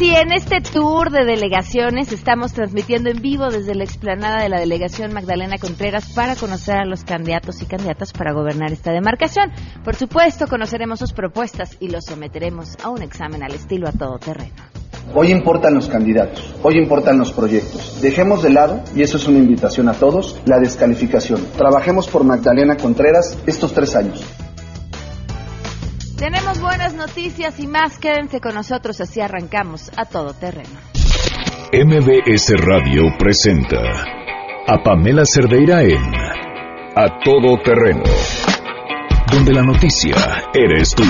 sí, en este tour de delegaciones estamos transmitiendo en vivo desde la explanada de la delegación Magdalena Contreras para conocer a los candidatos y candidatas para gobernar esta demarcación. Por supuesto, conoceremos sus propuestas y los someteremos a un examen al estilo a todo terreno. Hoy importan los candidatos, hoy importan los proyectos. Dejemos de lado, y eso es una invitación a todos, la descalificación. Trabajemos por Magdalena Contreras estos tres años. Tenemos buenas noticias y más. Quédense con nosotros, así arrancamos a todo terreno. MBS Radio presenta a Pamela Cerdeira en A Todo Terreno, donde la noticia eres tú.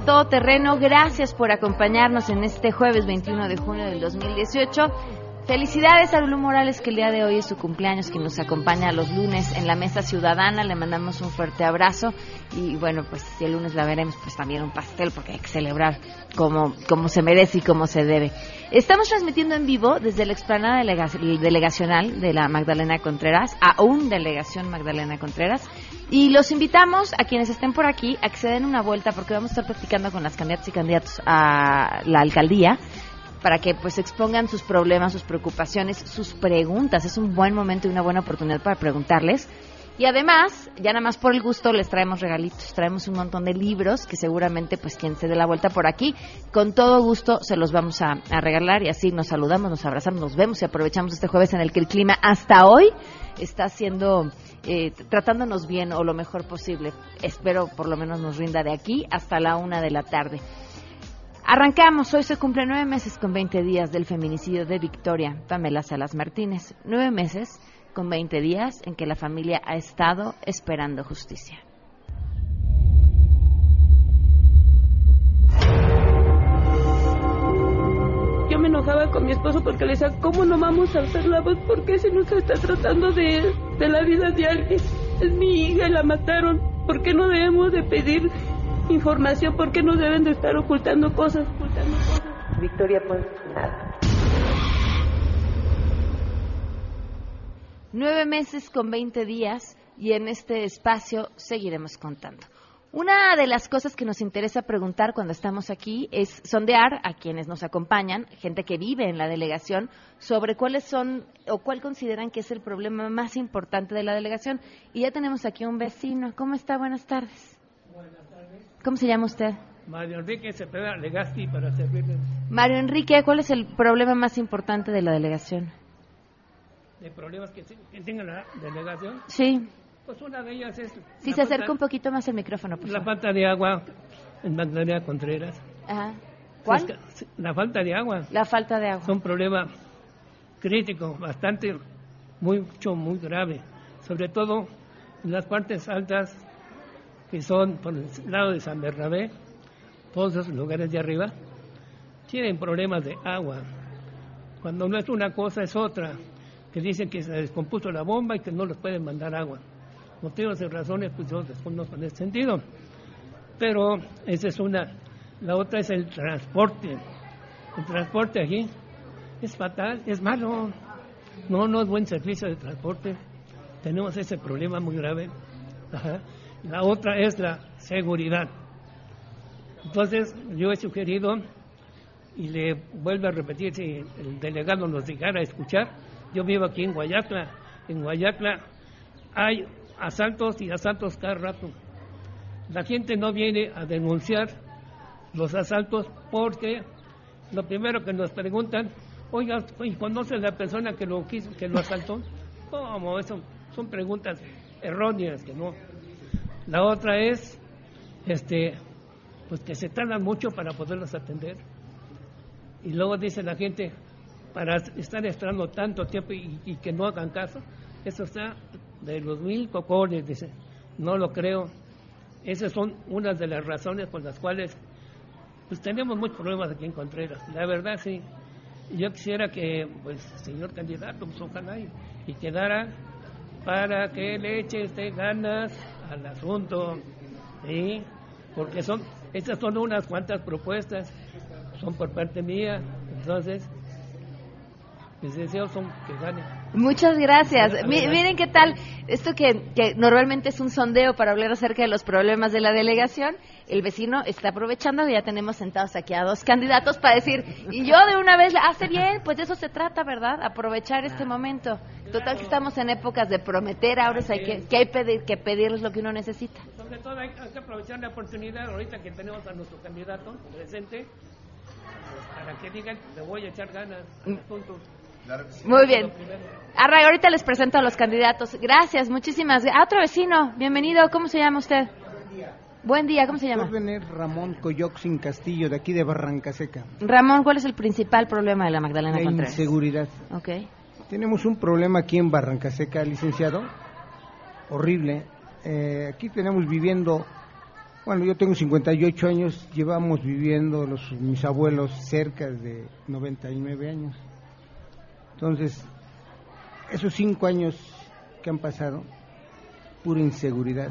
Todo terreno. Gracias por acompañarnos en este jueves 21 de junio del 2018. Felicidades a Lulu Morales, que el día de hoy es su cumpleaños, que nos acompaña los lunes en la Mesa Ciudadana. Le mandamos un fuerte abrazo. Y bueno, pues si el lunes la veremos, pues también un pastel, porque hay que celebrar como, como se merece y como se debe. Estamos transmitiendo en vivo desde la explanada delegacional de la Magdalena Contreras, a un delegación Magdalena Contreras. Y los invitamos a quienes estén por aquí a que se den una vuelta, porque vamos a estar platicando con las candidatas y candidatos a la alcaldía para que pues expongan sus problemas, sus preocupaciones, sus preguntas. Es un buen momento y una buena oportunidad para preguntarles. Y además, ya nada más por el gusto, les traemos regalitos, traemos un montón de libros que seguramente pues quien se dé la vuelta por aquí, con todo gusto se los vamos a, regalar y así nos saludamos, nos abrazamos, nos vemos y aprovechamos este jueves en el que el clima hasta hoy está siendo, eh, tratándonos bien o lo mejor posible. Espero por lo menos nos rinda de aquí hasta la una de la tarde. Arrancamos, hoy se cumplen nueve meses con 20 días del feminicidio de Victoria Pamela Salas Martínez. Nueve meses con 20 días en que la familia ha estado esperando justicia. Yo me enojaba con mi esposo porque le decía, ¿cómo no vamos a hacer la voz? ¿Por qué se nos está tratando de, de la vida de alguien? Es mi hija, la mataron. ¿Por qué no debemos de pedir información, ¿por qué no deben de estar ocultando cosas? Ocultando cosas? Victoria pues nada. Nueve meses con 20 días y en este espacio seguiremos contando. Una de las cosas que nos interesa preguntar cuando estamos aquí es sondear a quienes nos acompañan, gente que vive en la delegación, sobre cuáles son o cuál consideran que es el problema más importante de la delegación. Y ya tenemos aquí un vecino. ¿Cómo está? Buenas tardes. ¿Cómo se llama usted? Mario Enrique Cepeda Legasti para servirle. Mario Enrique, ¿cuál es el problema más importante de la delegación? ¿De problemas que, que tenga la delegación? Sí. Pues una de ellas es... Si se acerca un poquito más el micrófono, por La falta de agua en Magdalena Contreras. Ajá. ¿Cuál? La falta de agua. La falta de agua. Es un problema crítico, bastante, mucho, muy grave. Sobre todo en las partes altas que son por el lado de San Bernabé, todos esos lugares de arriba, tienen problemas de agua. Cuando no es una cosa, es otra, que dicen que se descompuso la bomba y que no les pueden mandar agua. Motivos y razones, pues yo desconozco en ese sentido. Pero esa es una. La otra es el transporte. El transporte aquí es fatal, es malo. No, no es buen servicio de transporte. Tenemos ese problema muy grave. Ajá. La otra es la seguridad. Entonces, yo he sugerido, y le vuelvo a repetir, si el delegado nos dejara escuchar, yo vivo aquí en Guayacla. En Guayacla hay asaltos y asaltos cada rato. La gente no viene a denunciar los asaltos porque lo primero que nos preguntan, oiga, ¿conoce la persona que lo quiso, que lo asaltó? ¿Cómo? Eso son preguntas erróneas que no, la otra es este, pues que se tardan mucho para poderlos atender. Y luego dice la gente, para estar esperando tanto tiempo y, que no hagan caso, eso está de los mil cocones, dice, no lo creo. Esas son unas de las razones por las cuales pues tenemos muchos problemas aquí en Contreras. La verdad sí. Yo quisiera que, pues, señor candidato, pues ojalá y, y quedara para que le eche usted ganas al asunto, ¿sí? porque son, estas son unas cuantas propuestas, son por parte mía, entonces mis deseos son que gane. Muchas gracias. miren qué tal, esto que, que normalmente es un sondeo para hablar acerca de los problemas de la delegación, el vecino está aprovechando que ya tenemos sentados aquí a dos candidatos para decir, y yo de una vez, hace bien, pues de eso se trata, ¿verdad? Aprovechar este momento. Total que estamos en épocas de prometer, ahora hay que, que hay pedir, que pedirles lo que uno necesita. Sobre todo hay, que aprovechar la oportunidad ahorita que tenemos a nuestro candidato presente, para que digan, le voy a echar ganas puntos. Muy bien. ahorita les presento a los candidatos. Gracias, muchísimas gracias. otro vecino, bienvenido. ¿Cómo se llama usted? Buen día. Buen día, ¿cómo se llama? Ramón Coyoxin Castillo, de aquí de Barranca Seca. Ramón, ¿cuál es el principal problema de la Magdalena La inseguridad. Ok. Tenemos un problema aquí en Barranca Seca, licenciado, horrible. Eh, aquí tenemos viviendo, bueno, yo tengo 58 años, llevamos viviendo los, mis abuelos cerca de 99 años. Entonces, esos cinco años que han pasado, pura inseguridad,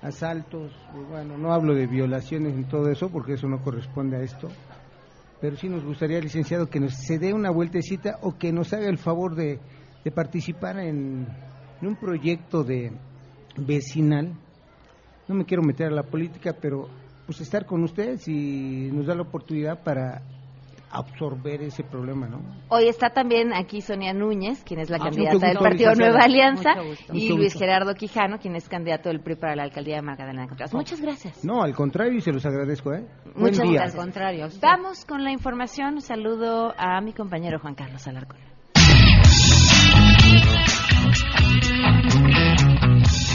asaltos, bueno, no hablo de violaciones ni todo eso porque eso no corresponde a esto, pero sí nos gustaría, licenciado, que nos se dé una vueltecita o que nos haga el favor de, participar en, en, un proyecto de vecinal. No me quiero meter a la política, pero pues estar con ustedes y nos da la oportunidad para absorber ese problema, ¿no? Hoy está también aquí Sonia Núñez, quien es la ah, candidata del Partido Nueva Alianza, y Luis Gerardo Quijano, quien es candidato del PRI para la alcaldía de Magdalena Contreras. Muchas gracias. No, al contrario, y se los agradezco, ¿eh? Muchas gracias. Al contrario. Vamos con la información. Saludo a mi compañero Juan Carlos Alarcón.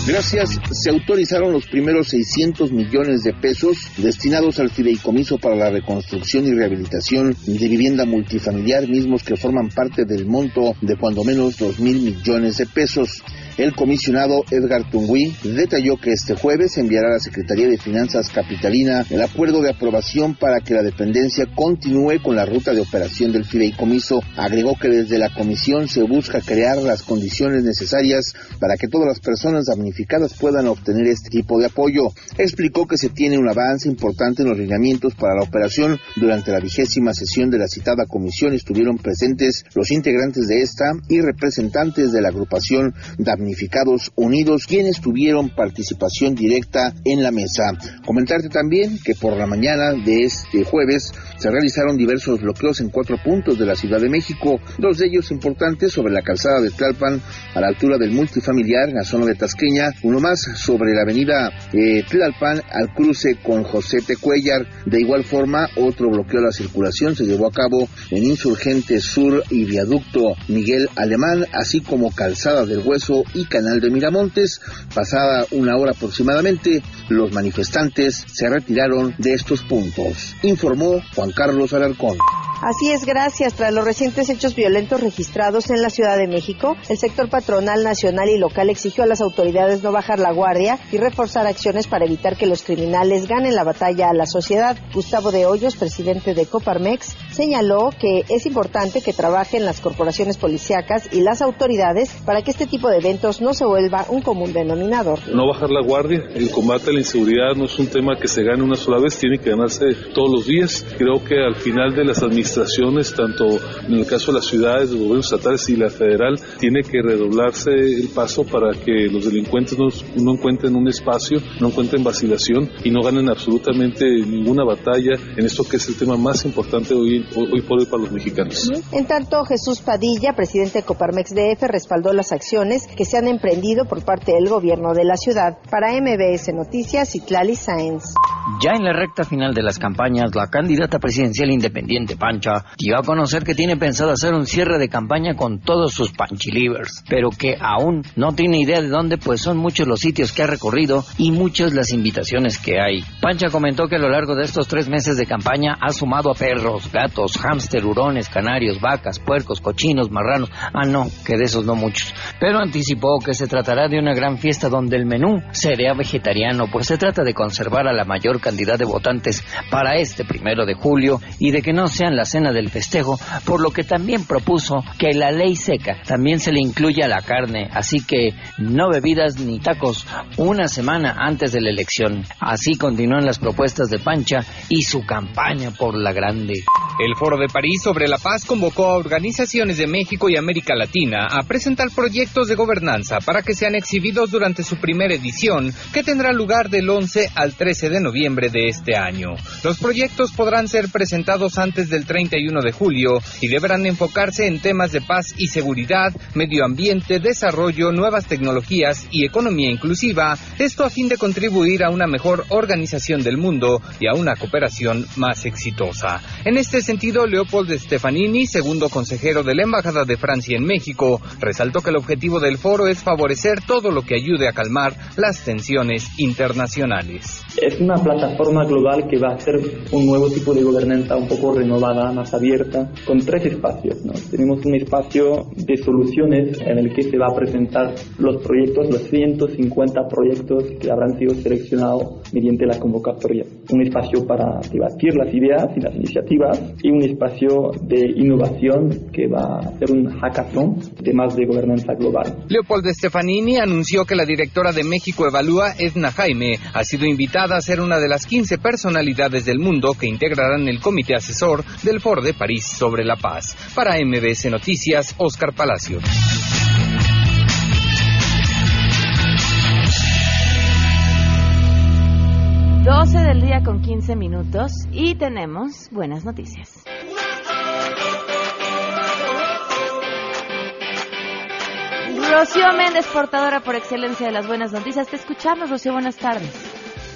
Gracias, se autorizaron los primeros 600 millones de pesos destinados al fideicomiso para la reconstrucción y rehabilitación de vivienda multifamiliar, mismos que forman parte del monto de cuando menos 2 mil millones de pesos. El comisionado Edgar Tungui detalló que este jueves enviará a la Secretaría de Finanzas Capitalina el acuerdo de aprobación para que la dependencia continúe con la ruta de operación del fideicomiso. Agregó que desde la comisión se busca crear las condiciones necesarias para que todas las personas damnificadas puedan obtener este tipo de apoyo. Explicó que se tiene un avance importante en los lineamientos para la operación. Durante la vigésima sesión de la citada comisión estuvieron presentes los integrantes de esta y representantes de la agrupación damnificada Unidos, quienes tuvieron participación directa en la mesa. Comentarte también que por la mañana de este jueves se realizaron diversos bloqueos en cuatro puntos de la Ciudad de México, dos de ellos importantes sobre la calzada de Tlalpan a la altura del multifamiliar en la zona de Tasqueña, uno más sobre la avenida eh, Tlalpan al cruce con José Tecuellar. De igual forma, otro bloqueo a la circulación se llevó a cabo en Insurgente Sur y Viaducto Miguel Alemán, así como Calzada del Hueso y Canal de Miramontes. Pasada una hora aproximadamente, los manifestantes se retiraron de estos puntos, informó Juan Carlos Alarcón. Así es, gracias. Tras los recientes hechos violentos registrados en la Ciudad de México, el sector patronal nacional y local exigió a las autoridades no bajar la guardia y reforzar acciones para evitar que los criminales ganen la batalla a la sociedad. Gustavo de Hoyos, presidente de Coparmex, señaló que es importante que trabajen las corporaciones policíacas y las autoridades para que este tipo de eventos no se vuelva un común denominador. No bajar la guardia, el combate a la inseguridad no es un tema que se gane una sola vez, tiene que ganarse todos los días. Creo que al final de las administraciones tanto en el caso de las ciudades, de los gobiernos estatales y la federal, tiene que redoblarse el paso para que los delincuentes no, encuentren un espacio, no encuentren vacilación y no ganen absolutamente ninguna batalla en esto que es el tema más importante hoy, hoy por hoy para los mexicanos. En tanto, Jesús Padilla, presidente de Coparmex DF, respaldó las acciones que se han emprendido por parte del gobierno de la ciudad. Para MBS Noticias, Itlali Sáenz. Ya en la recta final de las campañas, la candidata presidencial independiente Pancha dio a conocer que tiene pensado hacer un cierre de campaña con todos sus panchilivers, pero que aún no tiene idea de dónde, pues son muchos los sitios que ha recorrido y muchas las invitaciones que hay. Pancha comentó que a lo largo de estos tres meses de campaña ha sumado a perros, gatos, hámster, hurones, canarios, vacas, puercos, cochinos, marranos. Ah, no, que de esos no muchos. Pero anticipó que se tratará de una gran fiesta donde el menú sería vegetariano, pues se trata de conservar a la mayor cantidad de votantes para este primero de julio y de que no sean la cena del festejo, por lo que también propuso que la ley seca también se le incluya la carne, así que no bebidas ni tacos una semana antes de la elección. Así continúan las propuestas de Pancha y su campaña por la grande. El Foro de París sobre la Paz convocó a organizaciones de México y América Latina a presentar proyectos de gobernanza para que sean exhibidos durante su primera edición, que tendrá lugar del 11 al 13 de noviembre de este año. Los proyectos podrán ser presentados antes del 31 de julio y deberán enfocarse en temas de paz y seguridad, medio ambiente, desarrollo, nuevas tecnologías y economía inclusiva, esto a fin de contribuir a una mejor organización del mundo y a una cooperación más exitosa. En este sentido, Leopold Stefanini, segundo consejero de la Embajada de Francia en México, resaltó que el objetivo del foro es favorecer todo lo que ayude a calmar las tensiones internacionales. Es una plataforma global que va a ser un nuevo tipo de gobernanza un poco renovada, más abierta, con tres espacios. Tenemos un espacio de soluciones en el que se va a presentar los proyectos, los 150 proyectos que habrán sido seleccionados mediante la convocatoria. Un espacio para debatir las ideas y las iniciativas y un espacio de innovación que va a ser un hackathon de más de gobernanza global. Leopoldo Stefanini anunció que la directora de México Evalúa, Edna Jaime, ha sido invitada a ser una de las 15 personalidades del mundo que integrarán el comité asesor del Foro de París sobre la paz. Para MBS Noticias, Oscar Palacios. 12 del día con 15 minutos y tenemos buenas noticias. Rocío Méndez, portadora por excelencia de las buenas noticias. Te escuchamos, Rocío. Buenas tardes.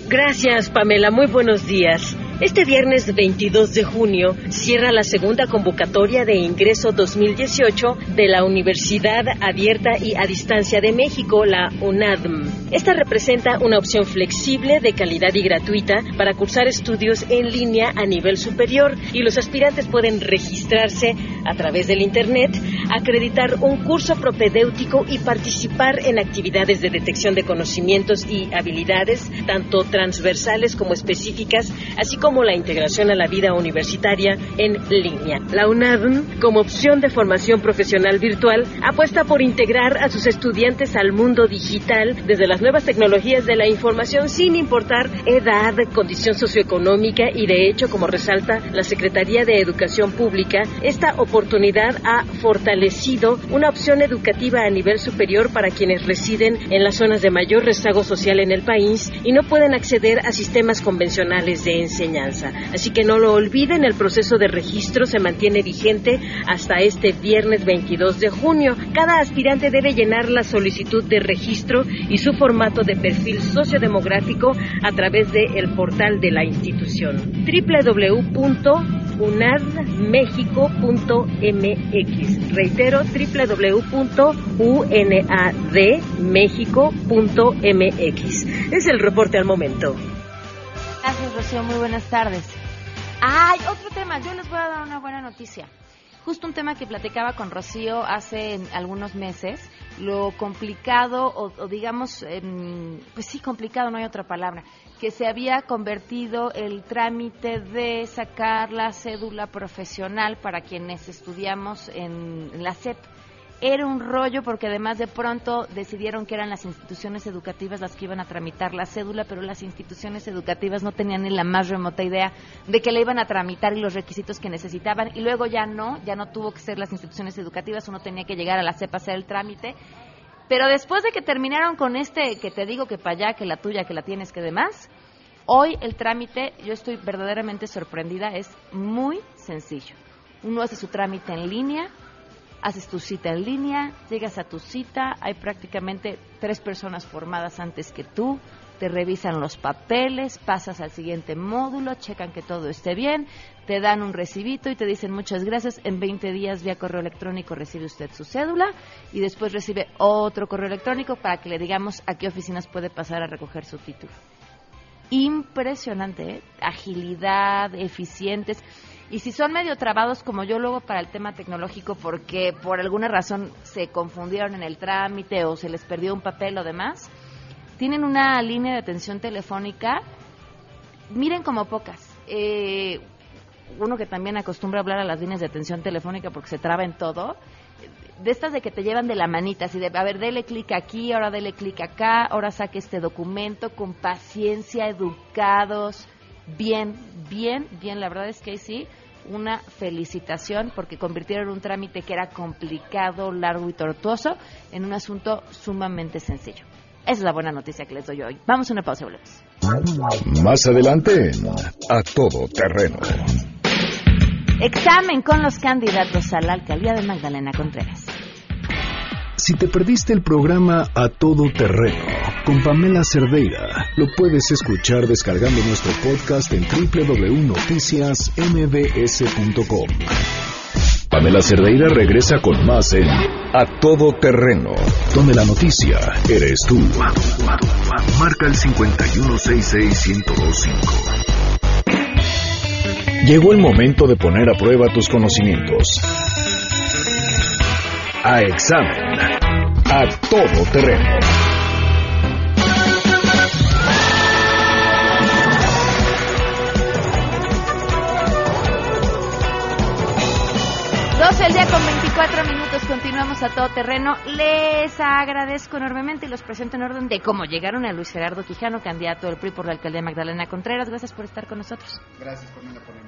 Gracias, Pamela. Muy buenos días. Este viernes 22 de junio cierra la segunda convocatoria de ingreso 2018 de la Universidad Abierta y a Distancia de México, la UNADM. Esta representa una opción flexible, de calidad y gratuita para cursar estudios en línea a nivel superior y los aspirantes pueden registrarse a través del Internet, acreditar un curso propedéutico y participar en actividades de detección de conocimientos y habilidades, tanto transversales como específicas, así como la integración a la vida universitaria en línea. La UNADM, como opción de formación profesional virtual, apuesta por integrar a sus estudiantes al mundo digital desde las nuevas tecnologías de la información sin importar edad, condición socioeconómica y de hecho, como resalta la Secretaría de Educación Pública, esta oportunidad ha fortalecido una opción educativa a nivel superior para quienes residen en las zonas de mayor rezago social en el país y no pueden acceder a sistemas convencionales de enseñanza. Así que no lo olviden, el proceso de registro se mantiene vigente hasta este viernes 22 de junio. Cada aspirante debe llenar la solicitud de registro y su formato de perfil sociodemográfico a través del el portal de la institución www.unadmexico.mx. Reitero, www.unadmexico.mx. Es el reporte al momento. Gracias, Rocío. Muy buenas tardes. Hay otro tema. Yo les voy a dar una buena noticia. Justo un tema que platicaba con Rocío hace algunos meses, lo complicado, o, digamos, pues sí, complicado, no hay otra palabra, que se había convertido el trámite de sacar la cédula profesional para quienes estudiamos en la SEP era un rollo porque además de pronto decidieron que eran las instituciones educativas las que iban a tramitar la cédula, pero las instituciones educativas no tenían ni la más remota idea de que la iban a tramitar y los requisitos que necesitaban y luego ya no, ya no tuvo que ser las instituciones educativas, uno tenía que llegar a la CEPA a hacer el trámite. Pero después de que terminaron con este que te digo que para allá, que la tuya, que la tienes, que demás, hoy el trámite, yo estoy verdaderamente sorprendida, es muy sencillo. Uno hace su trámite en línea, haces tu cita en línea, llegas a tu cita, hay prácticamente tres personas formadas antes que tú, te revisan los papeles, pasas al siguiente módulo, checan que todo esté bien, te dan un recibito y te dicen muchas gracias, en 20 días vía correo electrónico recibe usted su cédula y después recibe otro correo electrónico para que le digamos a qué oficinas puede pasar a recoger su título. Impresionante, ¿eh? agilidad, eficientes. Y si son medio trabados como yo luego para el tema tecnológico porque por alguna razón se confundieron en el trámite o se les perdió un papel o demás, tienen una línea de atención telefónica, miren como pocas. Eh, uno que también acostumbra a hablar a las líneas de atención telefónica porque se traba en todo, de estas de que te llevan de la manita, así de, a ver, dele clic aquí, ahora dele clic acá, ahora saque este documento con paciencia, educados, bien, bien, bien, la verdad es que sí, una felicitación porque convirtieron un trámite que era complicado, largo y tortuoso en un asunto sumamente sencillo. Esa es la buena noticia que les doy hoy. Vamos a una pausa volvemos. Más adelante A Todo Terreno. Examen con los candidatos a la alcaldía de Magdalena Contreras. Si te perdiste el programa A Todo Terreno con Pamela Cerdeira, lo puedes escuchar descargando nuestro podcast en www.noticiasmbs.com. Pamela Cerdeira regresa con más en A Todo Terreno, donde la noticia eres tú. Marca el 5166125. Llegó el momento de poner a prueba tus conocimientos. A examen. A todo terreno. el día con 24 minutos, continuamos a todo terreno. Les agradezco enormemente y los presento en orden de cómo llegaron a Luis Gerardo Quijano, candidato del PRI por la alcaldía Magdalena Contreras. Gracias por estar con nosotros. Gracias, Pamela, por la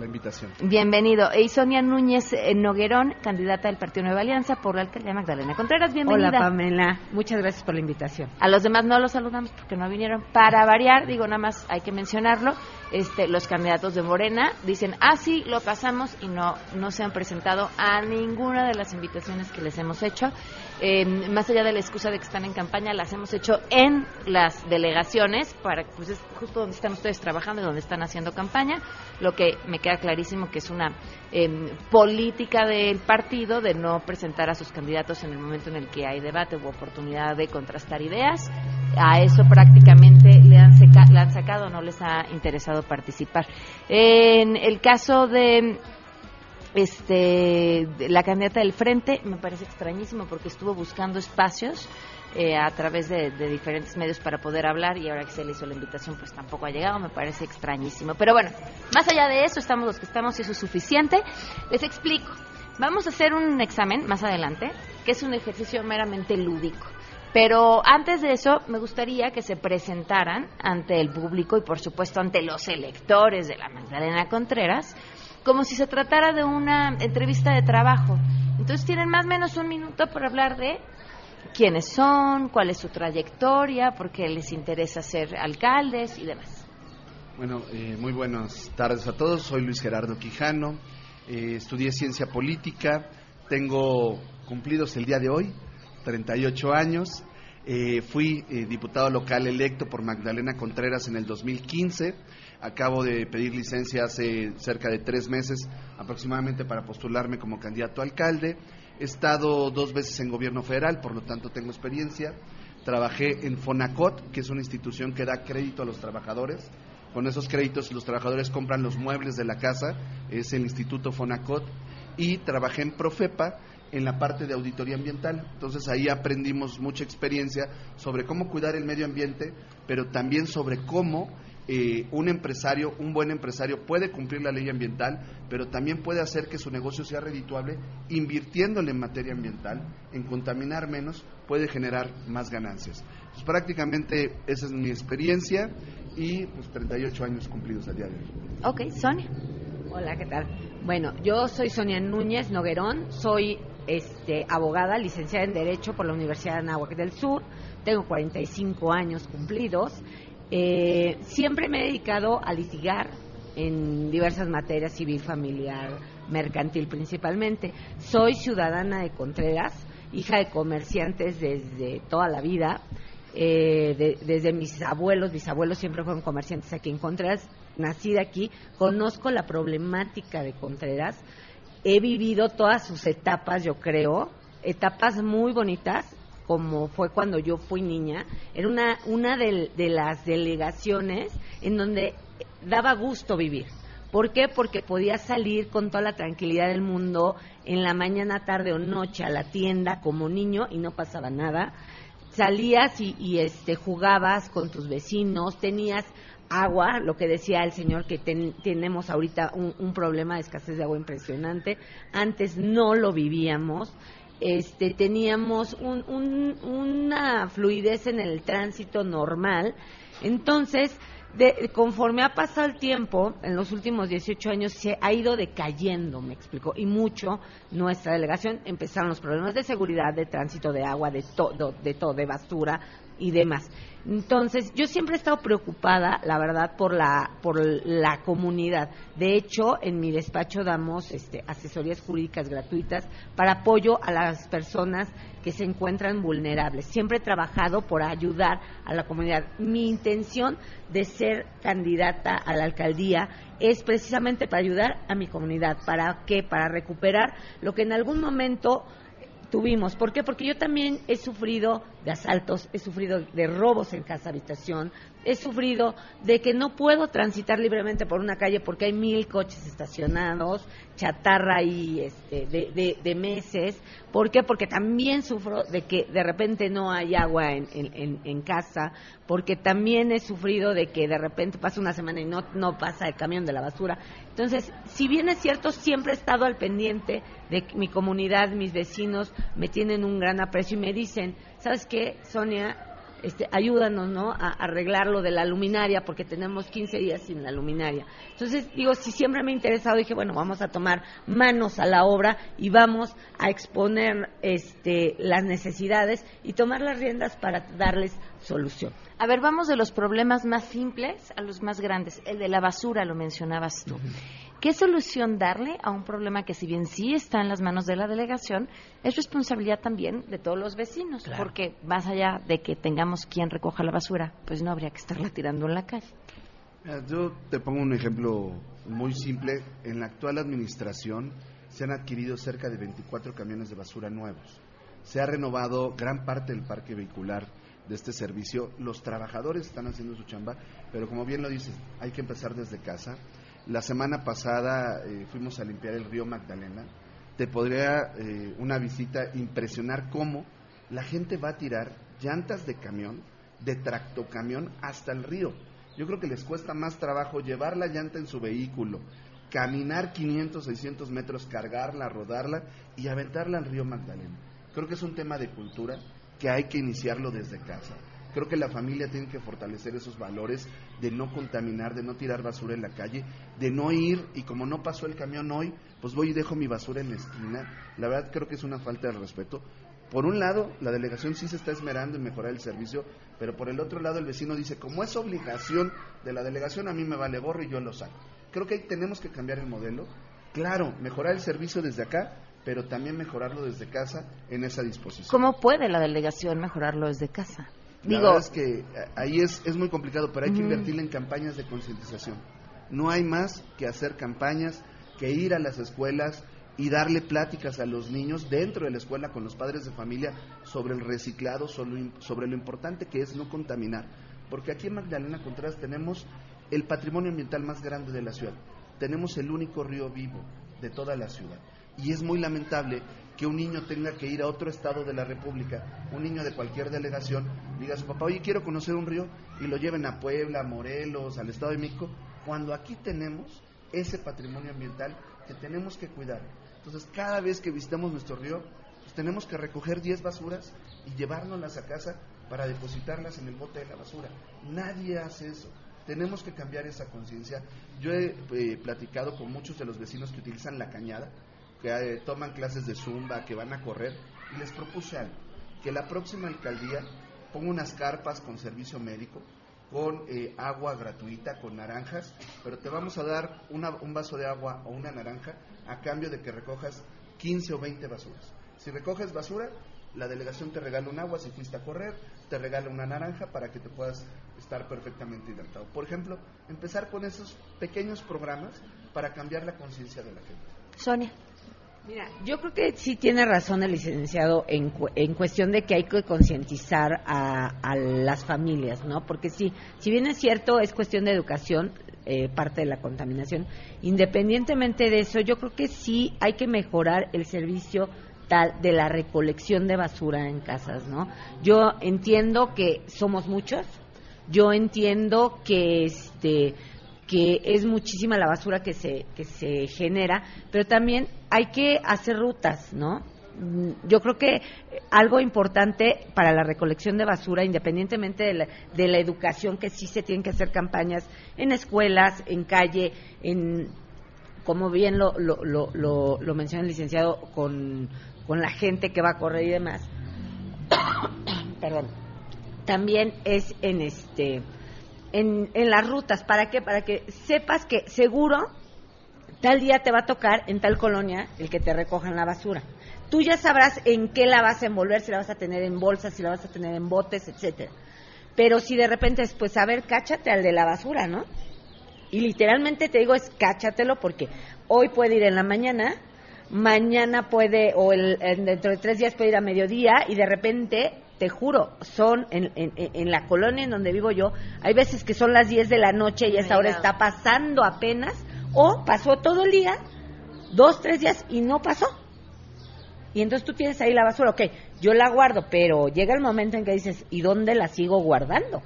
invitación. Bienvenido. Y Sonia Núñez eh, Noguerón, candidata del Partido Nueva Alianza por la alcaldía Magdalena Contreras. Bienvenida. Hola, Pamela. Muchas gracias por la invitación. A los demás no los saludamos porque no vinieron. Para variar, digo, nada más hay que mencionarlo, este, los candidatos de Morena dicen, ah, sí, lo pasamos y no, no se han presentado a ninguna de las invitaciones que les hemos hecho. Eh, más allá de la excusa de que están en campaña, las hemos hecho en las delegaciones, para pues es justo donde están ustedes trabajando y donde están haciendo campaña, lo que me queda clarísimo que es una em, política del partido de no presentar a sus candidatos en el momento en el que hay debate o oportunidad de contrastar ideas. A eso prácticamente le han, le han sacado, no les ha interesado participar. En el caso de este la candidata del frente me parece extrañísimo porque estuvo buscando espacios eh, a través de, diferentes medios para poder hablar y ahora que se le hizo la invitación pues tampoco ha llegado, me parece extrañísimo. Pero bueno, más allá de eso, estamos los que estamos y eso es suficiente. Les explico. Vamos a hacer un examen más adelante, que es un ejercicio meramente lúdico. Pero antes de eso, me gustaría que se presentaran ante el público y por supuesto ante los electores de la Magdalena Contreras como si se tratara de una entrevista de trabajo. Entonces tienen más o menos un minuto para hablar de quiénes son, cuál es su trayectoria, por qué les interesa ser alcaldes y demás. Bueno, eh, muy buenas tardes a todos. Soy Luis Gerardo Quijano. Eh, estudié ciencia política. Tengo cumplidos el día de hoy, 38 años. Eh, fui diputado local electo por Magdalena Contreras en el 2015 Acabo de pedir licencia hace cerca de tres meses aproximadamente para postularme como candidato a alcalde. He estado dos veces en gobierno federal, por lo tanto tengo experiencia. Trabajé en Fonacot, que es una institución que da crédito a los trabajadores. Con esos créditos los trabajadores compran los muebles de la casa, es el Instituto Fonacot. Y trabajé en Profepa, en la parte de auditoría ambiental. Entonces ahí aprendimos mucha experiencia sobre cómo cuidar el medio ambiente, pero también sobre cómo eh, un empresario, un buen empresario puede cumplir la ley ambiental, pero también puede hacer que su negocio sea redituable invirtiéndole en materia ambiental, en contaminar menos, puede generar más ganancias. Pues prácticamente esa es mi experiencia y pues 38 años cumplidos a día de hoy. Ok, Sonia. Hola, ¿qué tal? Bueno, yo soy Sonia Núñez Noguerón, soy este, abogada, licenciada en Derecho por la Universidad de Anáhuac del Sur, tengo 45 años cumplidos eh, siempre me he dedicado a litigar en diversas materias, civil, familiar, mercantil principalmente. Soy ciudadana de Contreras, hija de comerciantes desde toda la vida. Eh, desde mis abuelos, mis abuelos siempre fueron comerciantes aquí en Contreras, nacida aquí, conozco la problemática de Contreras, he vivido todas sus etapas, yo creo, etapas muy bonitas como fue cuando yo fui niña, era una, una de, las delegaciones en donde daba gusto vivir. ¿Por qué? Porque podías salir con toda la tranquilidad del mundo en la mañana, tarde o noche a la tienda como niño y no pasaba nada. Salías y, este, jugabas con tus vecinos, tenías agua, lo que decía el señor que tenemos ahorita un, problema de escasez de agua impresionante. Antes no lo vivíamos este, teníamos una fluidez en el tránsito normal. Entonces, de, conforme ha pasado el tiempo, en los últimos 18 años se ha ido decayendo, me explico, y mucho nuestra delegación. Empezaron los problemas de seguridad, de tránsito de agua, de todo, de todo, de basura y demás. Entonces, yo siempre he estado preocupada, la verdad, por la, por la comunidad. De hecho, en mi despacho damos este, asesorías jurídicas gratuitas para apoyo a las personas que se encuentran vulnerables. Siempre he trabajado por ayudar a la comunidad. Mi intención de ser candidata a la alcaldía es precisamente para ayudar a mi comunidad. ¿Para qué? Para recuperar lo que en algún momento tuvimos. ¿Por qué? Porque yo también he sufrido de asaltos, he sufrido de robos en casa habitación, he sufrido de que no puedo transitar libremente por una calle porque hay mil coches estacionados, chatarra y este, de, de, meses. ¿Por qué? Porque también sufro de que de repente no hay agua en, casa, porque también he sufrido de que de repente pasa una semana y no, no pasa el camión de la basura. Entonces, si bien es cierto, siempre he estado al pendiente de mi comunidad, mis vecinos me tienen un gran aprecio y me dicen, ¿sabes qué, Sonia? Este, ayúdanos, ¿no? A, arreglar lo de la luminaria, porque tenemos 15 días sin la luminaria. Entonces, digo, si siempre me ha interesado, dije, bueno, vamos a tomar manos a la obra y vamos a exponer este, las necesidades y tomar las riendas para darles solución. A ver, vamos de los problemas más simples a los más grandes. El de la basura lo mencionabas tú. ¿Qué solución darle a un problema que si bien sí está en las manos de la delegación, es responsabilidad también de todos los vecinos? Porque más allá de que tengamos quien recoja la basura, pues no habría que estarla tirando en la calle. Yo te pongo un ejemplo muy simple. En la actual administración se han adquirido cerca de 24 camiones de basura nuevos. Se ha renovado gran parte del parque vehicular de este servicio. Los trabajadores están haciendo su chamba, pero como bien lo dices, hay que empezar desde casa la semana pasada eh, fuimos a limpiar el río Magdalena. Te podría eh, una visita impresionar cómo la gente va a tirar llantas de camión, de tractocamión hasta el río. Yo creo que les cuesta más trabajo llevar la llanta en su vehículo, caminar 500, 600 metros, cargarla, rodarla y aventarla al río Magdalena. Creo que es un tema de cultura que hay que iniciarlo desde casa. Creo que la familia tiene que fortalecer esos valores de no contaminar, de no tirar basura en la calle, de no ir y como no pasó el camión hoy, pues voy y dejo mi basura en la esquina. La verdad creo que es una falta de respeto. Por un lado, la delegación sí se está esmerando en mejorar el servicio, pero por el otro lado el vecino dice, como es obligación de la delegación, a mí me vale gorro y yo lo saco. Creo que ahí tenemos que cambiar el modelo. Claro, mejorar el servicio desde acá, pero también mejorarlo desde casa en esa disposición. ¿Cómo puede la delegación mejorarlo desde casa? La verdad es que eh, ahí es, es muy complicado, pero hay que invertir en campañas de concientización. No hay más que hacer campañas, que ir a las escuelas y darle pláticas a los niños dentro de la escuela con los padres de familia sobre el reciclado, sobre lo importante que es no contaminar. Porque aquí en Magdalena Contreras tenemos el patrimonio ambiental más grande de la ciudad. Tenemos el único río vivo de toda la ciudad. Y es muy lamentable que un niño tenga que ir a otro estado de la República, un niño de cualquier delegación, diga a su papá, oye, quiero conocer un río, y lo lleven a Puebla, Morelos, al Estado de México, cuando aquí tenemos ese patrimonio ambiental que tenemos que cuidar. Entonces, cada vez que visitamos nuestro río, pues tenemos que recoger 10 basuras y llevárnoslas a casa para depositarlas en el bote de la basura. Nadie hace eso. Tenemos que cambiar esa conciencia. Yo he eh, platicado con muchos de los vecinos que utilizan la cañada, que eh, toman clases de zumba, que van a correr, y les propuse algo, que la próxima alcaldía ponga unas carpas con servicio médico, con eh, agua gratuita, con naranjas, pero te vamos a dar un vaso de agua o una naranja a cambio de que recojas 15 o 20 basuras. Si recoges basura, la delegación te regala un agua si fuiste a correr, te regala una naranja para que te puedas estar perfectamente hidratado. Por ejemplo, empezar con esos pequeños programas para cambiar la conciencia de la gente. Sonia. Mira, yo creo que sí tiene razón el licenciado en, en cuestión de que hay que concientizar a, las familias, ¿no? Porque sí, si bien es cierto, es cuestión de educación, eh, parte de la contaminación. Independientemente de eso, yo creo que sí hay que mejorar el servicio tal de la recolección de basura en casas, ¿no? Yo entiendo que somos muchos, yo entiendo que este que es muchísima la basura que se, que se genera, pero también hay que hacer rutas, ¿no? mm, yo creo que algo importante para la recolección de basura, independientemente de la, de la educación, que sí se tienen que hacer campañas en escuelas, en calle, en como bien lo, lo, lo, lo, lo menciona el licenciado, con, con la gente que va a correr y demás. Perdón. También es en este en, en las rutas, ¿para qué? Para que sepas que seguro tal día te va a tocar en tal colonia el que te recojan la basura. Tú ya sabrás en qué la vas a envolver, si la vas a tener en bolsas, si la vas a tener en botes, etcétera. Pero si de repente es, pues a ver, cáchate al de la basura, ¿no? Y literalmente te digo es cáchatelo porque hoy puede ir en la mañana, mañana puede, o el, dentro de tres días puede ir a mediodía y de repente, te juro, son en, en, en, la colonia en donde vivo yo, hay veces que son las 10 de la noche y esa hora está pasando apenas, o pasó todo el día, dos, tres días y no pasó. Y entonces tú tienes ahí la basura, ok, yo la guardo, pero llega el momento en que dices, ¿y dónde la sigo guardando?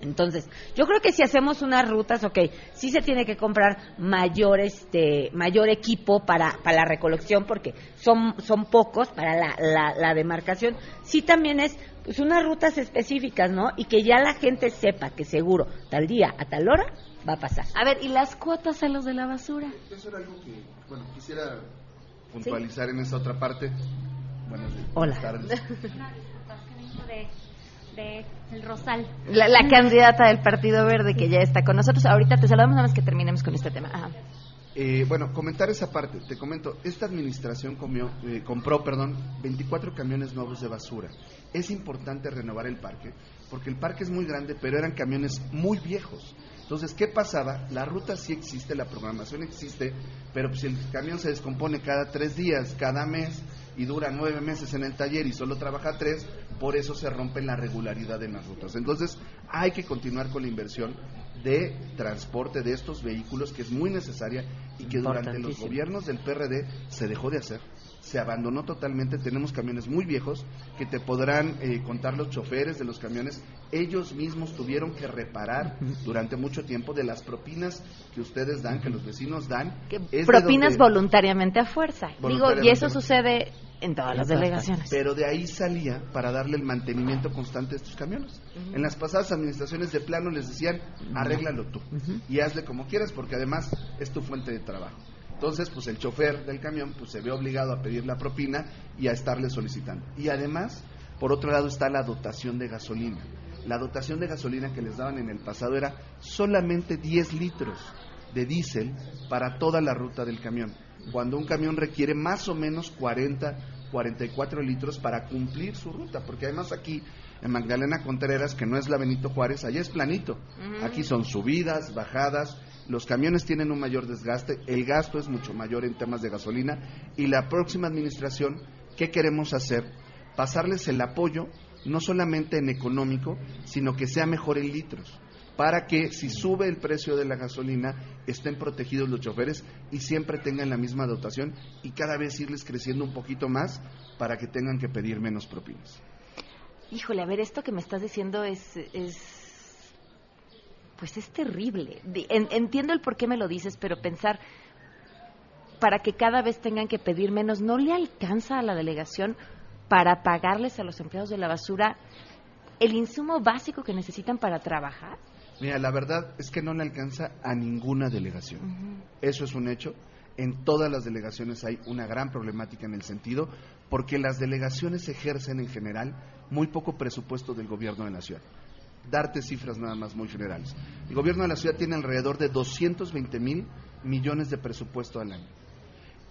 Entonces, yo creo que si hacemos unas rutas, ok, sí se tiene que comprar mayor, este, mayor equipo para, para la recolección porque son, son pocos para la, la, la demarcación. Sí también es pues unas rutas específicas, ¿no? Y que ya la gente sepa que seguro tal día a tal hora va a pasar. A ver, ¿y las cuotas a los de la basura? Eso era algo que, bueno, quisiera puntualizar en esa otra parte. Buenas, Hola. tardes. De El Rosal. La, la, candidata del Partido Verde que ya está con nosotros. Ahorita te saludamos nada más que terminemos con este tema. Ajá. Eh, bueno, comentar esa parte. Te comento, esta administración comió, eh, compró, perdón, 24 camiones nuevos de basura. Es importante renovar el parque, porque el parque es muy grande, pero eran camiones muy viejos. Entonces, ¿qué pasaba? La ruta sí existe, la programación existe, pero si el camión se descompone cada tres días, cada mes, y dura nueve meses en el taller y solo trabaja tres, por eso se rompe la regularidad en las rutas. Entonces, hay que continuar con la inversión de transporte de estos vehículos, que es muy necesaria y que durante los gobiernos del PRD se dejó de hacer. Se abandonó totalmente. Tenemos camiones muy viejos que te podrán eh, contar los choferes de los camiones. Ellos mismos tuvieron que reparar durante mucho tiempo de las propinas que ustedes dan, que los vecinos dan. propinas donde, voluntariamente a fuerza. Digo, y eso sucede en todas las delegaciones. Pero de ahí salía para darle el mantenimiento constante a estos camiones. Uh -huh. En las pasadas administraciones de plano les decían, arréglalo tú uh -huh. y hazle como quieras porque además es tu fuente de trabajo. Entonces, pues el chofer del camión pues se ve obligado a pedir la propina y a estarle solicitando. Y además, por otro lado está la dotación de gasolina. La dotación de gasolina que les daban en el pasado era solamente 10 litros de diésel para toda la ruta del camión cuando un camión requiere más o menos 40, 44 litros para cumplir su ruta, porque además aquí en Magdalena Contreras, que no es la Benito Juárez, allá es planito. Uh -huh. Aquí son subidas, bajadas, los camiones tienen un mayor desgaste, el gasto es mucho mayor en temas de gasolina y la próxima administración, ¿qué queremos hacer? Pasarles el apoyo, no solamente en económico, sino que sea mejor en litros para que si sube el precio de la gasolina estén protegidos los choferes y siempre tengan la misma dotación y cada vez irles creciendo un poquito más para que tengan que pedir menos propinas. Híjole, a ver, esto que me estás diciendo es, es pues es terrible. Entiendo el por qué me lo dices, pero pensar para que cada vez tengan que pedir menos, ¿no le alcanza a la delegación para pagarles a los empleados de la basura el insumo básico que necesitan para trabajar? Mira, la verdad es que no le alcanza a ninguna delegación. Uh -huh. Eso es un hecho. En todas las delegaciones hay una gran problemática en el sentido porque las delegaciones ejercen en general muy poco presupuesto del gobierno de la ciudad. Darte cifras nada más muy generales. El gobierno de la ciudad tiene alrededor de 220 mil millones de presupuesto al año.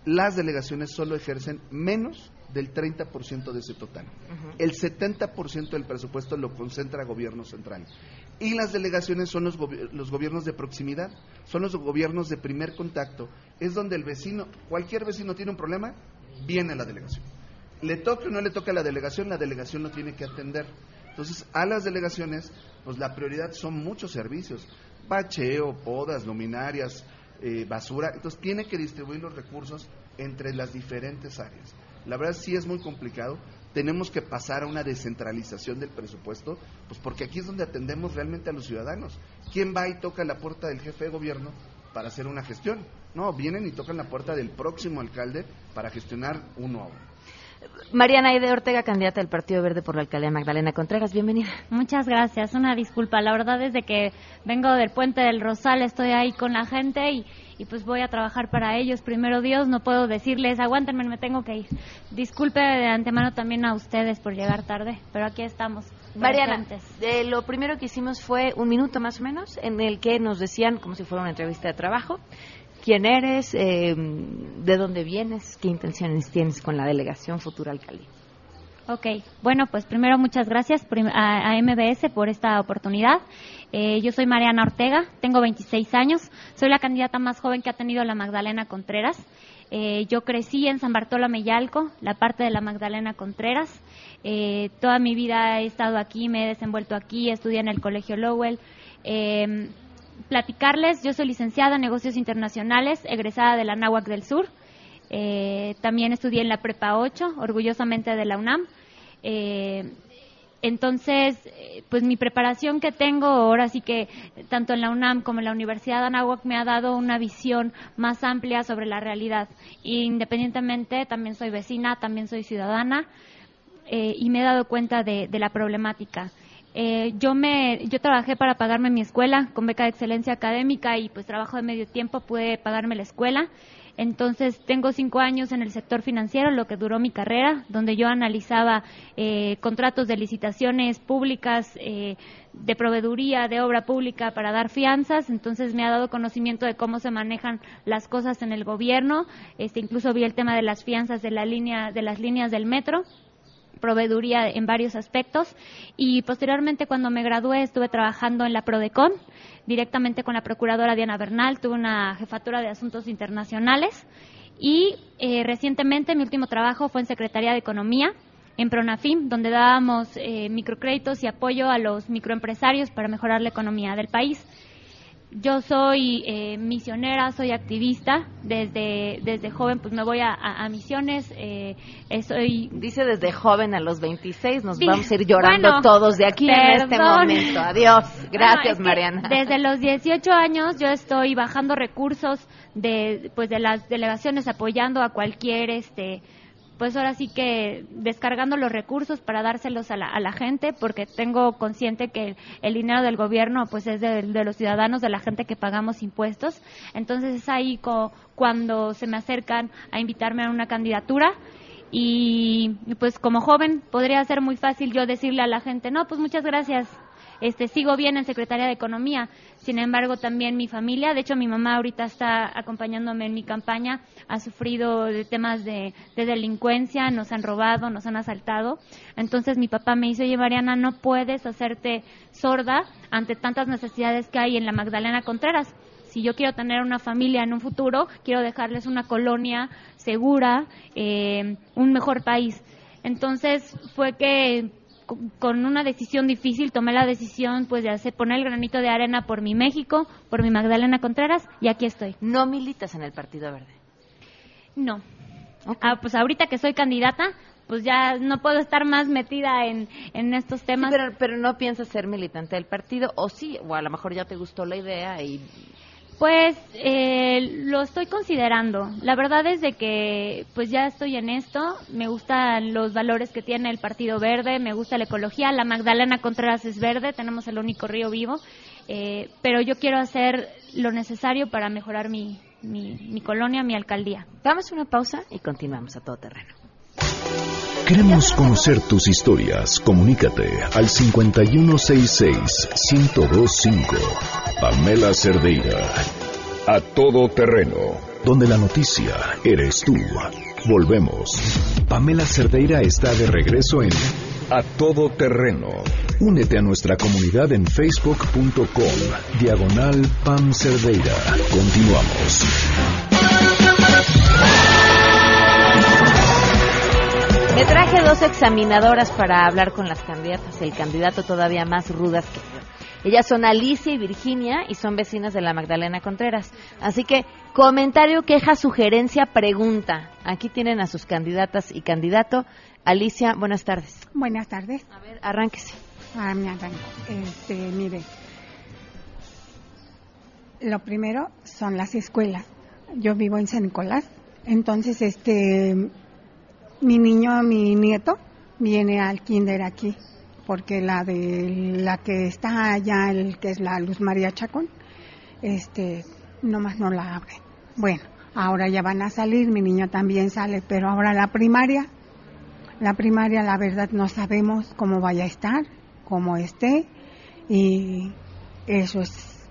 Las delegaciones solo ejercen menos del 30% de ese total. Uh -huh. El 70% del presupuesto lo concentra el gobierno central. Y las delegaciones son los, los, gobiernos de proximidad, son los gobiernos de primer contacto. Es donde el vecino, cualquier vecino tiene un problema, viene a la delegación. Le toque o no le toque a la delegación, la delegación lo tiene que atender. Entonces, a las delegaciones, pues la prioridad son muchos servicios, bacheo, podas, luminarias, eh, basura. Entonces, tiene que distribuir los recursos entre las diferentes áreas. La verdad sí es muy complicado, tenemos que pasar a una descentralización del presupuesto, pues porque aquí es donde atendemos realmente a los ciudadanos. ¿Quién va y toca la puerta del jefe de gobierno para hacer una gestión? No, vienen y tocan la puerta del próximo alcalde para gestionar uno a uno. Mariana Aide Ortega, candidata del Partido Verde por la alcaldía Magdalena Contreras, bienvenida. Muchas gracias, una disculpa. La verdad es de que vengo del puente del Rosal, estoy ahí con la gente y, y pues voy a trabajar para ellos. Primero Dios, no puedo decirles, aguántenme, me tengo que ir. Disculpe de antemano también a ustedes por llegar tarde, pero aquí estamos. Mariana, eh, lo primero que hicimos fue un minuto más o menos en el que nos decían, como si fuera una entrevista de trabajo, quién eres, eh, de dónde vienes, qué intenciones tienes con la delegación futura alcaldía. Ok, bueno, pues primero muchas gracias a, MBS por esta oportunidad. Eh, yo soy Mariana Ortega, tengo 26 años, soy la candidata más joven que ha tenido la Magdalena Contreras. Eh, yo crecí en San Bartolomé Yalco, la parte de la Magdalena Contreras. toda mi vida he estado aquí, me he desenvuelto aquí, estudié en el Colegio Lowell platicarles, yo soy licenciada en negocios internacionales, egresada de la NAWAC del Sur. Eh, también estudié en la Prepa 8, orgullosamente de la UNAM. Eh, entonces, eh, pues mi preparación que tengo ahora sí que tanto en la UNAM como en la Universidad de Anáhuac me ha dado una visión más amplia sobre la realidad. independientemente, también soy vecina, también soy ciudadana y me he dado cuenta de la problemática. Eh, yo me yo trabajé para pagarme mi escuela con beca de excelencia académica y pues trabajo de medio tiempo pude pagarme la escuela. Entonces tengo cinco años en el sector financiero lo que duró mi carrera donde yo analizaba eh, contratos de licitaciones públicas eh, de proveeduría de obra pública para dar fianzas. Entonces me ha dado conocimiento de cómo se manejan las cosas en el gobierno. Este incluso vi el tema de las fianzas de la línea de las líneas del metro proveeduría en varios aspectos. Y posteriormente cuando me gradué estuve trabajando en la Prodecon directamente con la procuradora Diana Bernal, tuve una jefatura de asuntos internacionales. Y eh, recientemente mi último trabajo fue en Secretaría de Economía en Pronafim, donde dábamos eh, microcréditos y apoyo a los microempresarios para mejorar la economía del país. Yo soy eh, misionera, soy activista. Desde, desde joven, pues me voy a, misiones. Eh, soy... Dice desde joven a los 26, nos vamos a ir llorando todos de aquí en este momento. Adiós. Gracias, Mariana. Desde los 18 años yo estoy bajando recursos de, pues de las delegaciones apoyando a cualquier este pues ahora sí que descargando los recursos para dárselos a la, a la gente, porque tengo consciente que el, dinero del gobierno pues es de, los ciudadanos, de la gente que pagamos impuestos. Entonces es ahí cuando se me acercan a invitarme a una candidatura y pues como joven podría ser muy fácil yo decirle a la gente, no, pues muchas gracias, este, sigo bien en Secretaría de Economía. Sin embargo, también mi familia, de hecho mi mamá ahorita está acompañándome en mi campaña, ha sufrido de temas de, delincuencia, nos han robado, nos han asaltado. Entonces mi papá me dice, oye Mariana, no puedes hacerte sorda ante tantas necesidades que hay en la Magdalena Contreras si yo quiero tener una familia en un futuro, quiero dejarles una colonia segura, eh, un mejor país. Entonces fue que con una decisión difícil tomé la decisión pues de hacer poner el granito de arena por mi México, por mi Magdalena Contreras y aquí estoy. ¿No militas en el Partido Verde? No. Ah, pues ahorita que soy candidata, pues ya no puedo estar más metida en, en estos temas. pero, pero no piensas ser militante del partido, o sí, o a lo mejor ya te gustó la idea y pues eh, lo estoy considerando. La verdad es de que pues ya estoy en esto. Me gustan los valores que tiene el Partido Verde, me gusta la ecología. La Magdalena Contreras es verde, tenemos el único río vivo. Eh, pero yo quiero hacer lo necesario para mejorar mi, mi, mi colonia, mi alcaldía. Damos una pausa y continuamos a todo terreno. Queremos conocer tus historias. Comunícate al 5166-1025. Pamela Cerdeira. A todo terreno. Donde la noticia eres tú. Volvemos. Pamela Cerdeira está de regreso en A todo terreno. Únete a nuestra comunidad en facebook.com. Diagonal Pam Cerdeira. Continuamos. Me traje dos examinadoras para hablar con las candidatas, el candidato todavía más rudas que. Ellas son Alicia y Virginia y son vecinas de la Magdalena Contreras. Así que comentario, queja, sugerencia, pregunta. Aquí tienen a sus candidatas y candidato. Alicia, buenas tardes. Buenas tardes. A ver, arránquese. Ah, me arranco. Este, mire, lo primero son las escuelas. Yo vivo en San Nicolás, entonces este mi niño, mi nieto, viene al kinder aquí, porque la de la que está allá, el que es la Luz María Chacón, este, nomás no la abre. Bueno, ahora ya van a salir, mi niño también sale, pero ahora la primaria, la primaria la verdad no sabemos cómo vaya a estar, cómo esté, y eso es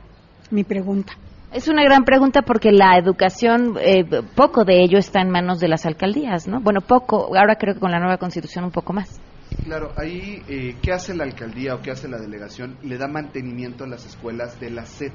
mi pregunta. Es una gran pregunta porque la educación, eh, poco de ello está en manos de las alcaldías, ¿no? Bueno, poco, ahora creo que con la nueva constitución un poco más. Claro, ahí, eh, ¿qué hace la alcaldía o qué hace la delegación? Le da mantenimiento a las escuelas de la SED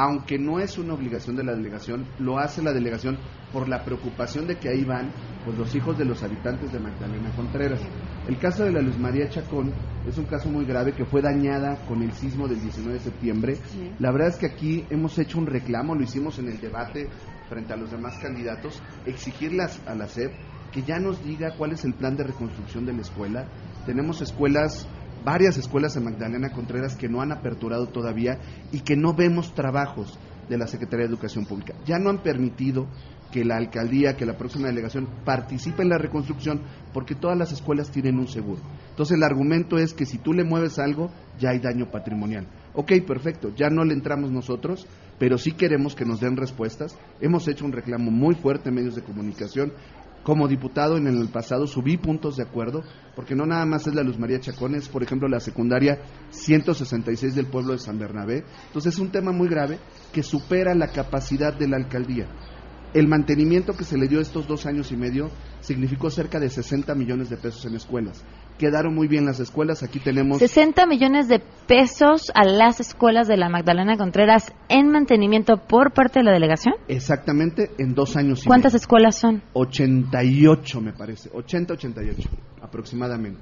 aunque no es una obligación de la delegación, lo hace la delegación por la preocupación de que ahí van pues, los hijos de los habitantes de Magdalena Contreras. El caso de la Luz María Chacón es un caso muy grave que fue dañada con el sismo del 19 de septiembre. La verdad es que aquí hemos hecho un reclamo, lo hicimos en el debate frente a los demás candidatos, exigirlas a la SEP que ya nos diga cuál es el plan de reconstrucción de la escuela. Tenemos escuelas varias escuelas en Magdalena Contreras que no han aperturado todavía y que no vemos trabajos de la Secretaría de Educación Pública. Ya no han permitido que la alcaldía, que la próxima delegación participe en la reconstrucción porque todas las escuelas tienen un seguro. Entonces el argumento es que si tú le mueves algo, ya hay daño patrimonial. Ok, perfecto, ya no le entramos nosotros, pero sí queremos que nos den respuestas. Hemos hecho un reclamo muy fuerte en medios de comunicación como diputado en el pasado subí puntos de acuerdo, porque no nada más es la Luz María Chacón, es por ejemplo la secundaria 166 del pueblo de San Bernabé. Entonces es un tema muy grave que supera la capacidad de la alcaldía. El mantenimiento que se le dio estos dos años y medio significó cerca de 60 millones de pesos en escuelas. Quedaron muy bien las escuelas, aquí tenemos... 60 millones de pesos a las escuelas de la Magdalena Contreras en mantenimiento por parte de la delegación. Exactamente, en dos años y ¿Cuántas escuelas son? 88 me parece, 80, 88 aproximadamente.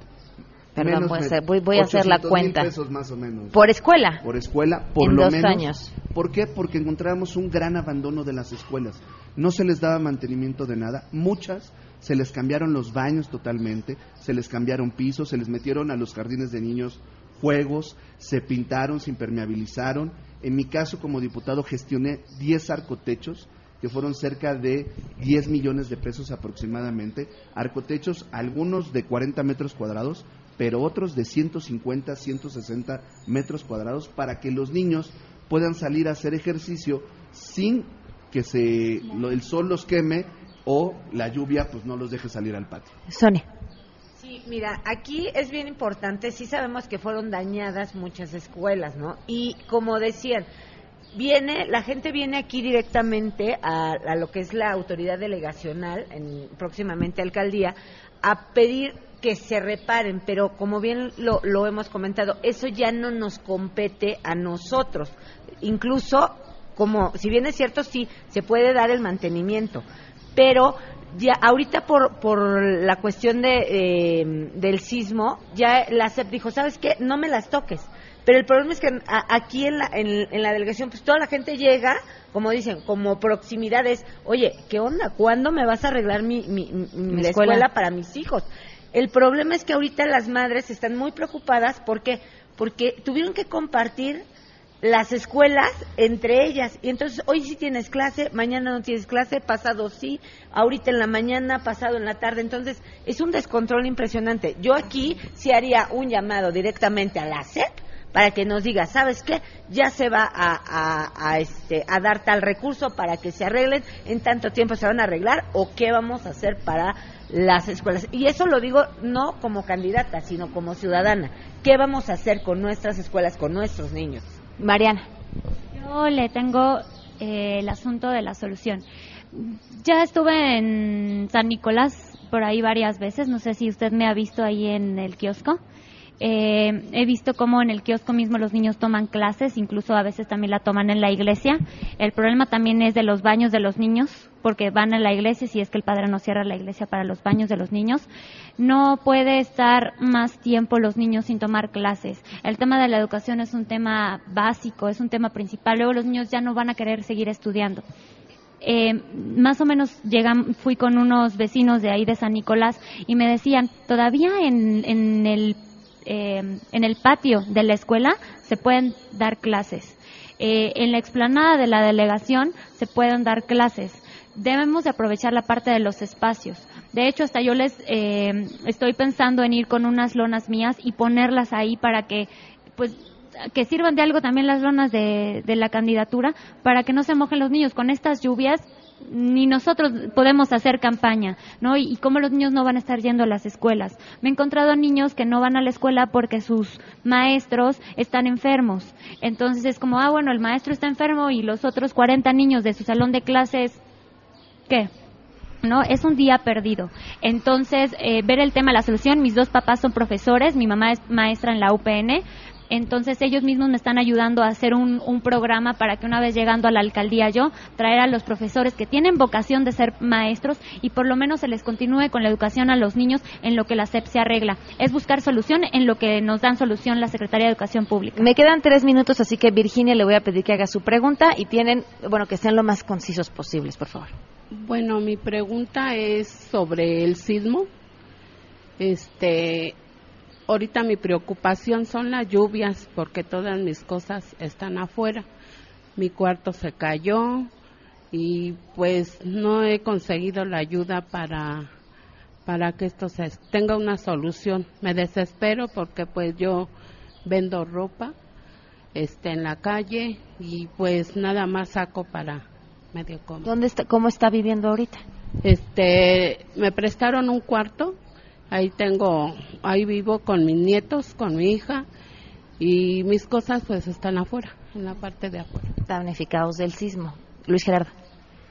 Perdón, voy, voy, a hacer la cuenta. Pesos más o menos. ¿Por escuela? Por escuela, por en lo dos menos. años. ¿Por qué? Porque encontramos un gran abandono de las escuelas. No se les daba mantenimiento de nada. Muchas se les cambiaron los baños totalmente, se les cambiaron pisos, se les metieron a los jardines de niños juegos, se pintaron, se impermeabilizaron. En mi caso, como diputado, gestioné 10 arcotechos que fueron cerca de 10 millones de pesos aproximadamente. Arcotechos, algunos de 40 metros cuadrados, pero otros de 150, 160 metros cuadrados para que los niños puedan salir a hacer ejercicio sin que se, el sol los queme o la lluvia pues no los deje salir al patio. Sonia. Sí, mira, aquí es bien importante, sí sabemos que fueron dañadas muchas escuelas, ¿no? Y como decían, viene, la gente viene aquí directamente a, a lo que es la autoridad delegacional, en, próximamente alcaldía, a pedir que se reparen, pero como bien lo, lo hemos comentado, eso ya no nos compete a nosotros. Incluso, como, si bien es cierto, sí, se puede dar el mantenimiento, pero ya ahorita por, por la cuestión de, eh, del sismo, ya la CEP dijo, ¿sabes qué? No me las toques. Pero el problema es que a, aquí en la, en, en, la delegación, pues toda la gente llega, como dicen, como proximidades, oye, ¿qué onda? ¿Cuándo me vas a arreglar mi, mi, mi la escuela. escuela para mis hijos? El problema es que ahorita las madres están muy preocupadas porque porque tuvieron que compartir las escuelas entre ellas. Y entonces hoy sí tienes clase, mañana no tienes clase, pasado sí, ahorita en la mañana, pasado en la tarde. Entonces es un descontrol impresionante. Yo aquí sí haría un llamado directamente a la SEP para que nos diga, ¿sabes qué? Ya se va a, este, a dar tal recurso para que se arreglen, en tanto tiempo se van a arreglar o qué vamos a hacer para las escuelas. Y eso lo digo no como candidata, sino como ciudadana. ¿Qué vamos a hacer con nuestras escuelas, con nuestros niños? Mariana. Yo le tengo eh, el asunto de la solución. Ya estuve en San Nicolás por ahí varias veces, no sé si usted me ha visto ahí en el kiosco. Eh, he visto cómo en el kiosco mismo los niños toman clases, incluso a veces también la toman en la iglesia. El problema también es de los baños de los niños, porque van a la iglesia si es que el padre no cierra la iglesia para los baños de los niños. No puede estar más tiempo los niños sin tomar clases. El tema de la educación es un tema básico, es un tema principal. Luego los niños ya no van a querer seguir estudiando. Eh, más o menos llegan, fui con unos vecinos de ahí de San Nicolás y me decían, todavía en, en el eh, en el patio de la escuela se pueden dar clases. Eh, en la explanada de la delegación se pueden dar clases. Debemos de aprovechar la parte de los espacios. De hecho, hasta yo les eh, estoy pensando en ir con unas lonas mías y ponerlas ahí para que, pues, que sirvan de algo también las lonas de, de la candidatura para que no se mojen los niños. Con estas lluvias ni nosotros podemos hacer campaña, ¿no? Y, cómo los niños no van a estar yendo a las escuelas. Me he encontrado niños que no van a la escuela porque sus maestros están enfermos. Entonces es como, ah, bueno, el maestro está enfermo y los otros 40 niños de su salón de clases, ¿qué? ¿no? Es un día perdido. Entonces, eh, ver el tema, la solución, mis dos papás son profesores, mi mamá es maestra en la UPN, entonces ellos mismos me están ayudando a hacer un, programa para que una vez llegando a la alcaldía yo, traer a los profesores que tienen vocación de ser maestros y por lo menos se les continúe con la educación a los niños en lo que la SEP se arregla. Es buscar solución en lo que nos dan solución la Secretaría de Educación Pública. Me quedan tres minutos, así que Virginia le voy a pedir que haga su pregunta y tienen, bueno, que sean lo más concisos posibles, por favor. Bueno, mi pregunta es sobre el sismo. Este, ahorita mi preocupación son las lluvias porque todas mis cosas están afuera. Mi cuarto se cayó y pues no he conseguido la ayuda para para que esto se tenga una solución. Me desespero porque pues yo vendo ropa este en la calle y pues nada más saco para medio comer. ¿Dónde está cómo está viviendo ahorita? Este, me prestaron un cuarto Ahí tengo, ahí vivo con mis nietos, con mi hija y mis cosas pues están afuera, en la parte de afuera. Damnificados del sismo. Luis Gerardo.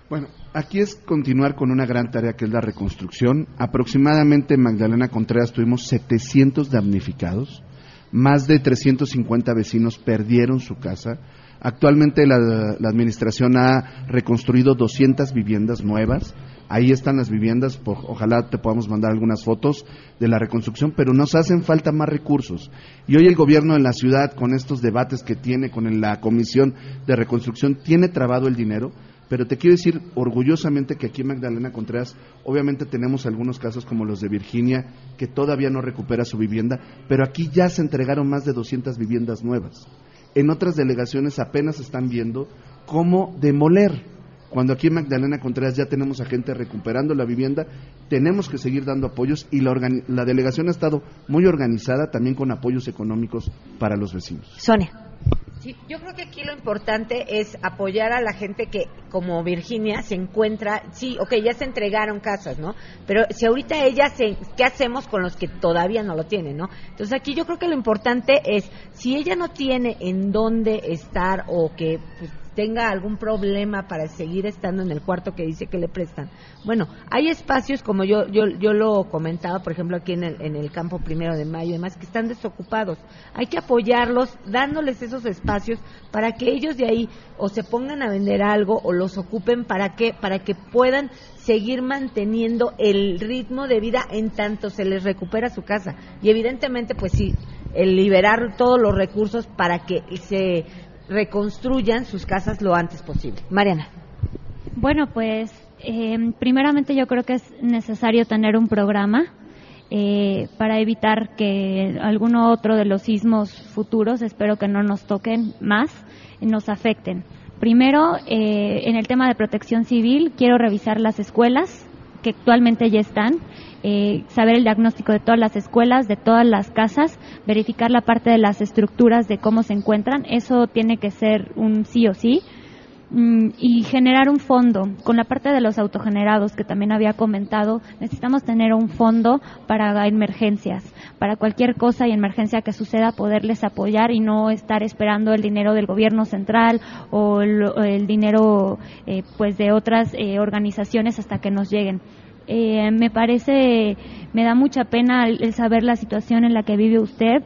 Bueno, aquí es continuar con una gran tarea que es la reconstrucción. Aproximadamente en Magdalena Contreras tuvimos 700 damnificados, más de 350 vecinos perdieron su casa. Actualmente la, la administración ha reconstruido 200 viviendas nuevas Ahí están las viviendas, ojalá te podamos mandar algunas fotos de la reconstrucción, pero nos hacen falta más recursos. Y hoy el gobierno en la ciudad, con estos debates que tiene con la Comisión de Reconstrucción, tiene trabado el dinero, pero te quiero decir orgullosamente que aquí en Magdalena Contreras, obviamente tenemos algunos casos como los de Virginia, que todavía no recupera su vivienda, pero aquí ya se entregaron más de 200 viviendas nuevas. En otras delegaciones apenas están viendo cómo demoler cuando aquí en Magdalena Contreras ya tenemos a gente recuperando la vivienda, tenemos que seguir dando apoyos y la, la delegación ha estado muy organizada también con apoyos económicos para los vecinos. Sonia. Sí, yo creo que aquí lo importante es apoyar a la gente que, como Virginia, se encuentra, sí, ok, ya se entregaron casas, ¿no? Pero si ahorita ella se, ¿qué hacemos con los que todavía no lo tienen, ¿no? Entonces aquí yo creo que lo importante es, si ella no tiene en dónde estar o que pues, tenga algún problema para seguir estando en el cuarto que dice que le prestan. Bueno, hay espacios como yo yo, yo lo comentaba, por ejemplo, aquí en el, en el campo primero de mayo y demás, que están desocupados. Hay que apoyarlos dándoles esos espacios para que ellos de ahí o se pongan a vender algo o los ocupen para que, para que puedan seguir manteniendo el ritmo de vida en tanto se les recupera su casa. Y evidentemente, pues sí, el liberar todos los recursos para que se reconstruyan sus casas lo antes posible. Mariana. Bueno, pues eh, primeramente yo creo que es necesario tener un programa eh, para evitar que alguno otro de los sismos futuros, espero que no nos toquen más, nos afecten. Primero, eh, en el tema de protección civil, quiero revisar las escuelas que actualmente ya están eh, saber el diagnóstico de todas las escuelas, de todas las casas, verificar la parte de las estructuras de cómo se encuentran. Eso tiene que ser un sí o sí. Mm, y generar un fondo. Con la parte de los autogenerados que también había comentado, necesitamos tener un fondo para emergencias, para cualquier cosa y emergencia que suceda, poderles apoyar y no estar esperando el dinero del gobierno central o el, dinero eh, pues de otras eh, organizaciones hasta que nos lleguen. Eh, me parece, me da mucha pena el, saber la situación en la que vive usted.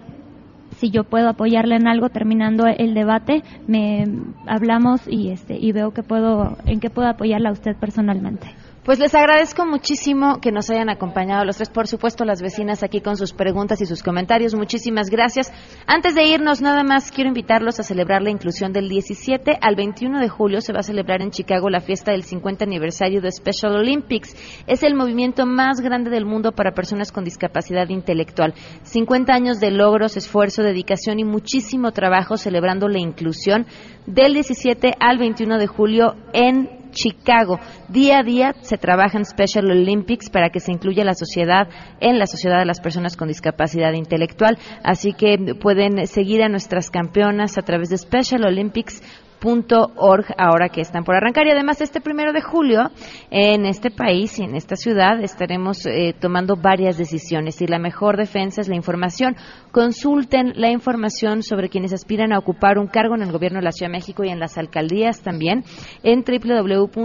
Si yo puedo apoyarle en algo terminando el debate, me hablamos y este y veo que puedo en qué puedo apoyarla a usted personalmente. Pues les agradezco muchísimo que nos hayan acompañado los tres, por supuesto las vecinas aquí con sus preguntas y sus comentarios. Muchísimas gracias. Antes de irnos, nada más quiero invitarlos a celebrar la inclusión del 17 al 21 de julio. Se va a celebrar en Chicago la fiesta del 50 aniversario de Special Olympics. Es el movimiento más grande del mundo para personas con discapacidad intelectual. 50 años de logros, esfuerzo, dedicación y muchísimo trabajo celebrando la inclusión del 17 al 21 de julio en Chicago. Día a día se trabaja en Special Olympics para que se incluya la sociedad en la sociedad de las personas con discapacidad intelectual. Así que pueden seguir a nuestras campeonas a través de Special Olympics org ahora que están por arrancar. Y además este primero de julio en este país y en esta ciudad estaremos eh, tomando varias decisiones y la mejor defensa es la información. Consulten la información sobre quienes aspiran a ocupar un cargo en el gobierno de la Ciudad de México y en las alcaldías también en www.ism.mx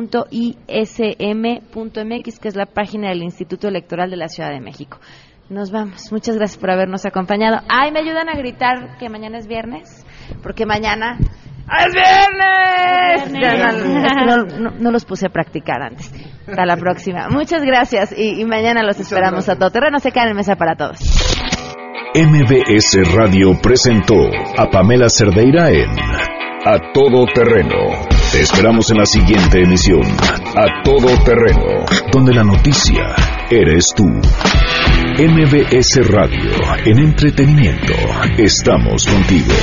que es la página del Instituto Electoral de la Ciudad de México. Nos vamos. Muchas gracias por habernos acompañado. Ay, me ayudan a gritar que mañana es viernes, porque mañana ¡Es viernes! no, los puse a practicar antes. Hasta la próxima. Muchas gracias y, mañana los esperamos a todo terreno. Se cae en mesa para todos. MBS Radio presentó a Pamela Cerdeira en A Todo Terreno. Te esperamos en la siguiente emisión. A Todo Terreno, donde la noticia eres tú. MBS Radio, en entretenimiento, estamos contigo.